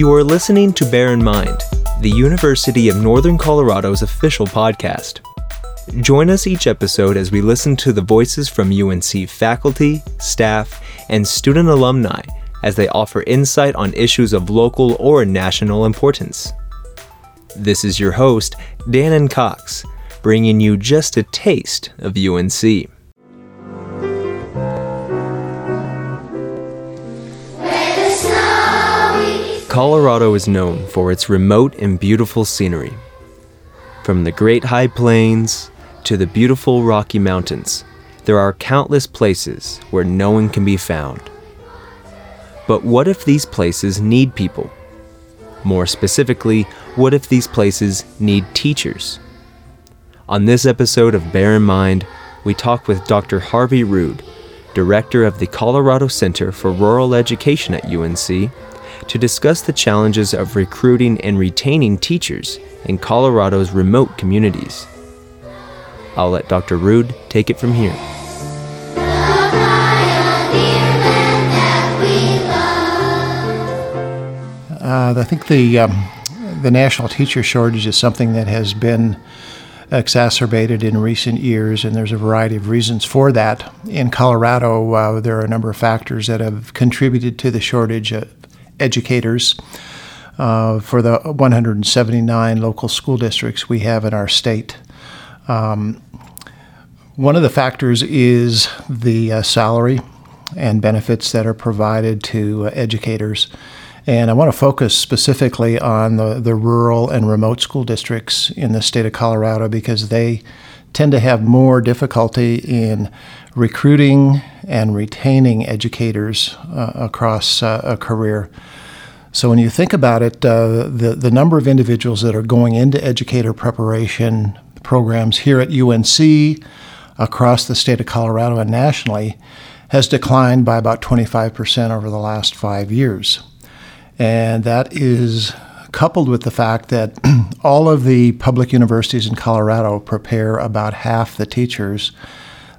You are listening to Bear in Mind, the University of Northern Colorado's official podcast. Join us each episode as we listen to the voices from UNC faculty, staff, and student alumni as they offer insight on issues of local or national importance. This is your host, Dannon Cox, bringing you just a taste of UNC. Colorado is known for its remote and beautiful scenery. From the great high plains to the beautiful Rocky Mountains, there are countless places where no one can be found. But what if these places need people? More specifically, what if these places need teachers? On this episode of Bear in Mind, we talk with Dr. Harvey Rude, director of the Colorado Center for Rural Education at UNC, to discuss the challenges of recruiting and retaining teachers in Colorado's remote communities. I'll let Dr. Rude take it from here. Uh, I think the um, the national teacher shortage is something that has been exacerbated in recent years, and there's a variety of reasons for that. In Colorado, uh, there are a number of factors that have contributed to the shortage of educators. Uh, for the 179 local school districts we have in our state. Um, one of the factors is the uh, salary and benefits that are provided to uh, educators. And I want to focus specifically on the, the rural and remote school districts in the state of Colorado because they tend to have more difficulty in recruiting and retaining educators uh, across uh, a career. So when you think about it, uh, the the number of individuals that are going into educator preparation programs here at UNC, across the state of Colorado and nationally, has declined by about 25% over the last five years. And that is coupled with the fact that all of the public universities in Colorado prepare about half the teachers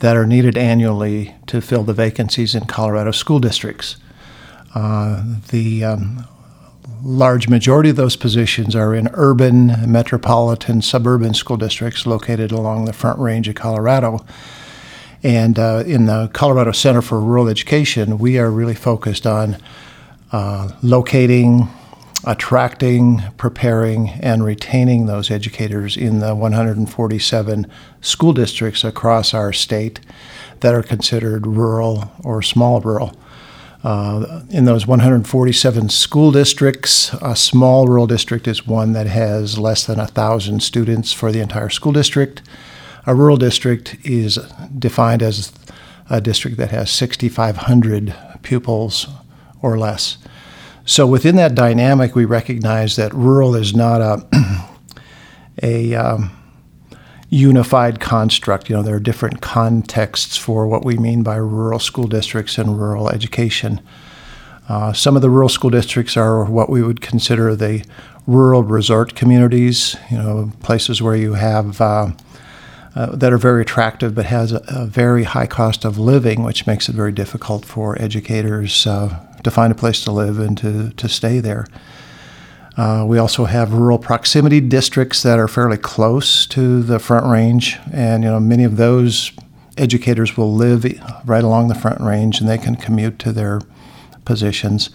that are needed annually to fill the vacancies in Colorado school districts. Uh, the um, large majority of those positions are in urban, metropolitan, suburban school districts located along the Front Range of Colorado. And uh, in the Colorado Center for Rural Education, we are really focused on uh, locating, attracting, preparing, and retaining those educators in the 147 school districts across our state that are considered rural or small rural. Uh, in those 147 school districts, a small rural district is one that has less than 1,000 students for the entire school district. A rural district is defined as a district that has 6,500 pupils or less. So within that dynamic, we recognize that rural is not a a um, unified construct. You know, there are different contexts for what we mean by rural school districts and rural education. Uh, some of the rural school districts are what we would consider the rural resort communities. You know, places where you have uh, uh, that are very attractive, but has a, a, very high cost of living, which makes it very difficult for educators uh, to find a place to live and to, to stay there. Uh, we also have rural proximity districts that are fairly close to the Front Range, and you know many of those educators will live right along the Front Range, and they can commute to their positions.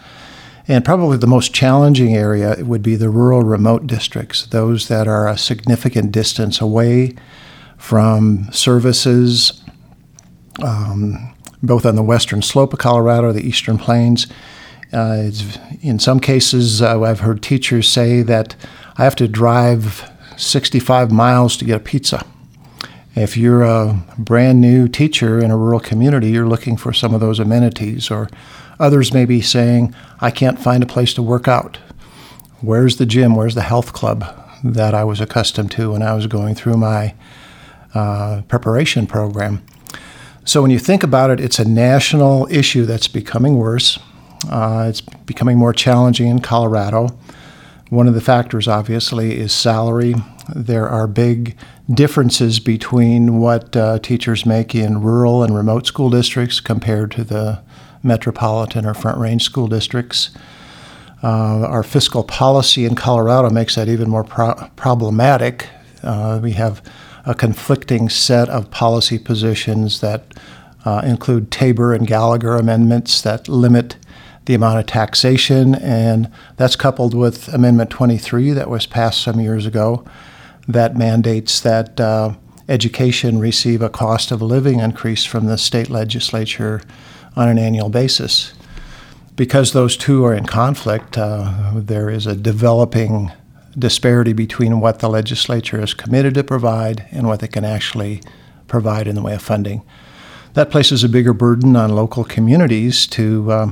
And probably the most challenging area would be the rural remote districts, those that are a significant distance away from services, um, both on the western slope of Colorado, the eastern plains. Uh, in some cases, uh, I've heard teachers say that I have to drive 65 miles to get a pizza. If you're a brand new teacher in a rural community, you're looking for some of those amenities. Or others may be saying, I can't find a place to work out. Where's the gym? Where's the health club that I was accustomed to when I was going through my uh, preparation program? So when you think about it, it's a national issue that's becoming worse. Uh, it's becoming more challenging in Colorado. One of the factors, obviously, is salary. There are big differences between what uh, teachers make in rural and remote school districts compared to the metropolitan or front range school districts. Uh, our fiscal policy in Colorado makes that even more pro- problematic. Uh, we have a conflicting set of policy positions that uh, include Tabor and Gallagher amendments that limit the amount of taxation, and that's coupled with Amendment 23 that was passed some years ago that mandates that uh, education receive a cost of living increase from the state legislature on an annual basis. Because those two are in conflict, uh, there is a developing disparity between what the legislature is committed to provide and what they can actually provide in the way of funding. That places a bigger burden on local communities to uh,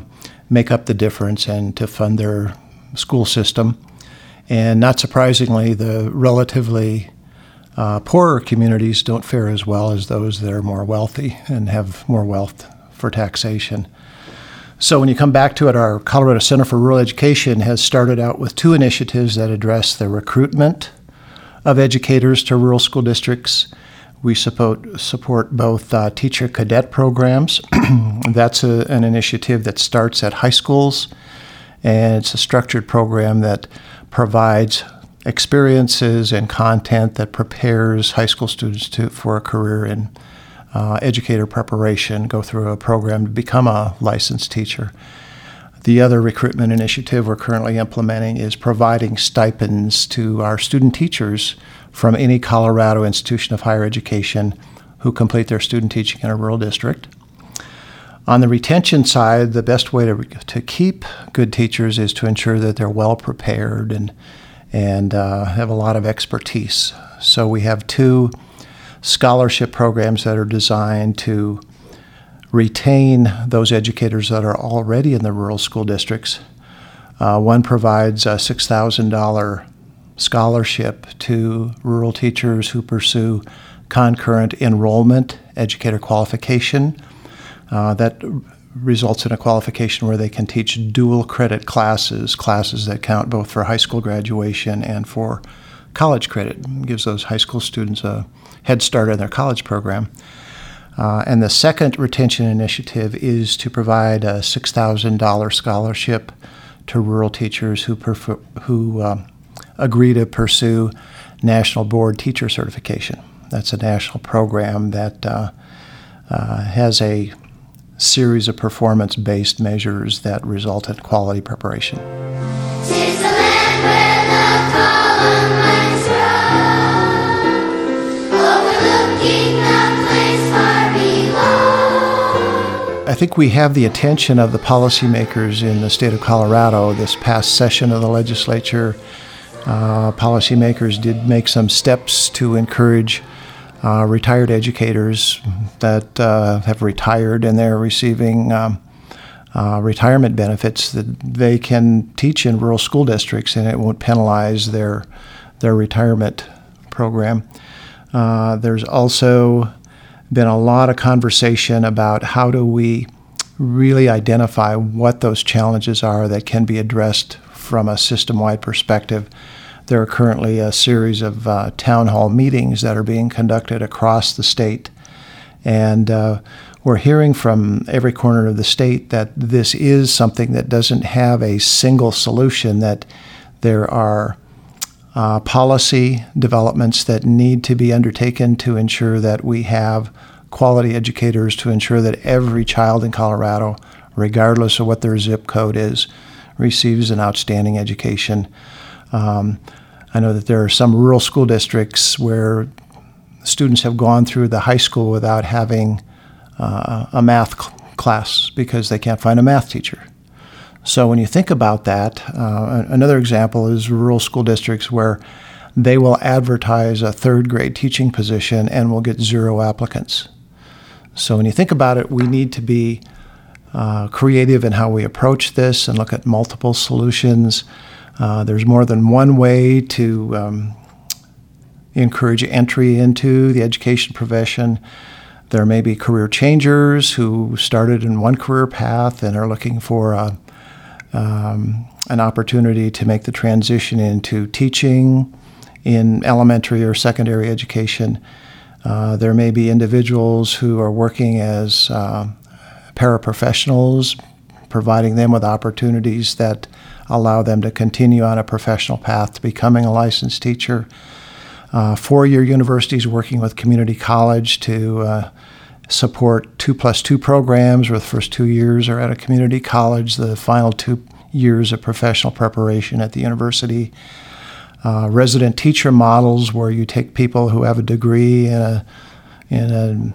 make up the difference and to fund their school system. And not surprisingly, the relatively uh, poorer communities don't fare as well as those that are more wealthy and have more wealth for taxation. So, when you come back to it, our Colorado Center for Rural Education has started out with two initiatives that address the recruitment of educators to rural school districts. We support, support both uh, teacher cadet programs. That's a, an initiative that starts at high schools, and it's a structured program that provides experiences and content that prepares high school students to, for a career in uh, educator preparation, go through a program to become a licensed teacher. The other recruitment initiative we're currently implementing is providing stipends to our student teachers from any Colorado institution of higher education who complete their student teaching in a rural district. On the retention side, the best way to, to keep good teachers is to ensure that they're well prepared and and uh, have a lot of expertise. So we have two scholarship programs that are designed to retain those educators that are already in the rural school districts. Uh, one provides a $6,000 scholarship to rural teachers who pursue concurrent enrollment educator qualification. Uh, that results in a qualification where they can teach dual credit classes, classes that count both for high school graduation and for college credit. It gives those high school students a head start in their college program. Uh, and the second retention initiative is to provide a $6,000 scholarship to rural teachers who, prefer, who uh, agree to pursue National Board Teacher Certification. That's a national program that uh, uh has a series of performance based measures that result in quality preparation. Think we have the attention of the policymakers in the state of Colorado. This past session of the legislature, uh, policymakers did make some steps to encourage uh, retired educators that uh, have retired and they're receiving um, uh, retirement benefits that they can teach in rural school districts and it won't penalize their their retirement program. Uh, there's also been a lot of conversation about how do we really identify what those challenges are that can be addressed from a system-wide perspective there are currently a series of uh, town hall meetings that are being conducted across the state. And uh, we're hearing from every corner of the state that this is something that doesn't have a single solution, that there are uh, policy developments that need to be undertaken to ensure that we have quality educators, to ensure that every child in Colorado, regardless of what their zip code is, receives an outstanding education. Um, I know that there are some rural school districts where students have gone through the high school without having uh, a math cl- class because they can't find a math teacher. So when you think about that, uh, another example is rural school districts where they will advertise a third grade teaching position and will get zero applicants. So when you think about it, we need to be uh, creative in how we approach this and look at multiple solutions. Uh, there's more than one way to um, encourage entry into the education profession. There may be career changers who started in one career path and are looking for a, um, an opportunity to make the transition into teaching in elementary or secondary education. Uh, there may be individuals who are working as uh, paraprofessionals, providing them with opportunities that allow them to continue on a professional path to becoming a licensed teacher. Uh, Four year universities working with community college to uh, support two plus two programs, where the first two years are at a community college, the final two years of professional preparation at the university. Uh, resident teacher models, where you take people who have a degree in a in an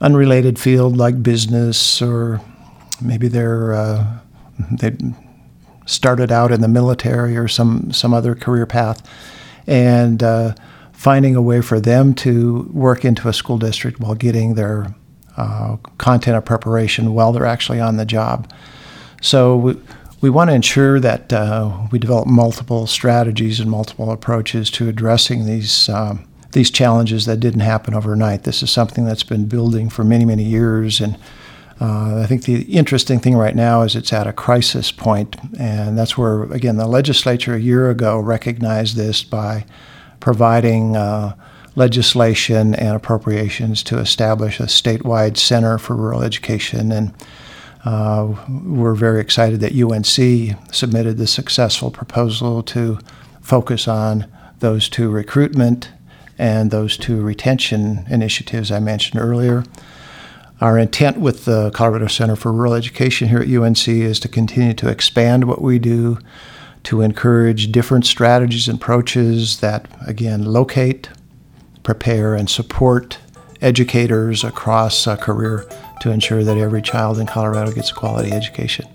unrelated field like business, or maybe they're uh, they started out in the military or some some other career path, and uh, finding a way for them to work into a school district while getting their uh, content of preparation while they're actually on the job. So we, we want to ensure that uh, we develop multiple strategies and multiple approaches to addressing these um, these challenges that didn't happen overnight. This is something that's been building for many many years, and uh, I think the interesting thing right now is it's at a crisis point, and that's where again the legislature a year ago recognized this by providing uh, legislation and appropriations to establish a statewide center for rural education. And uh, we're very excited that UNC submitted the successful proposal to focus on those two recruitment and those two retention initiatives I mentioned earlier. Our intent with the Colorado Center for Rural Education here at UNC is to continue to expand what we do to encourage different strategies and approaches that, again, locate, prepare, and support educators across a career to ensure that every child in Colorado gets a quality education.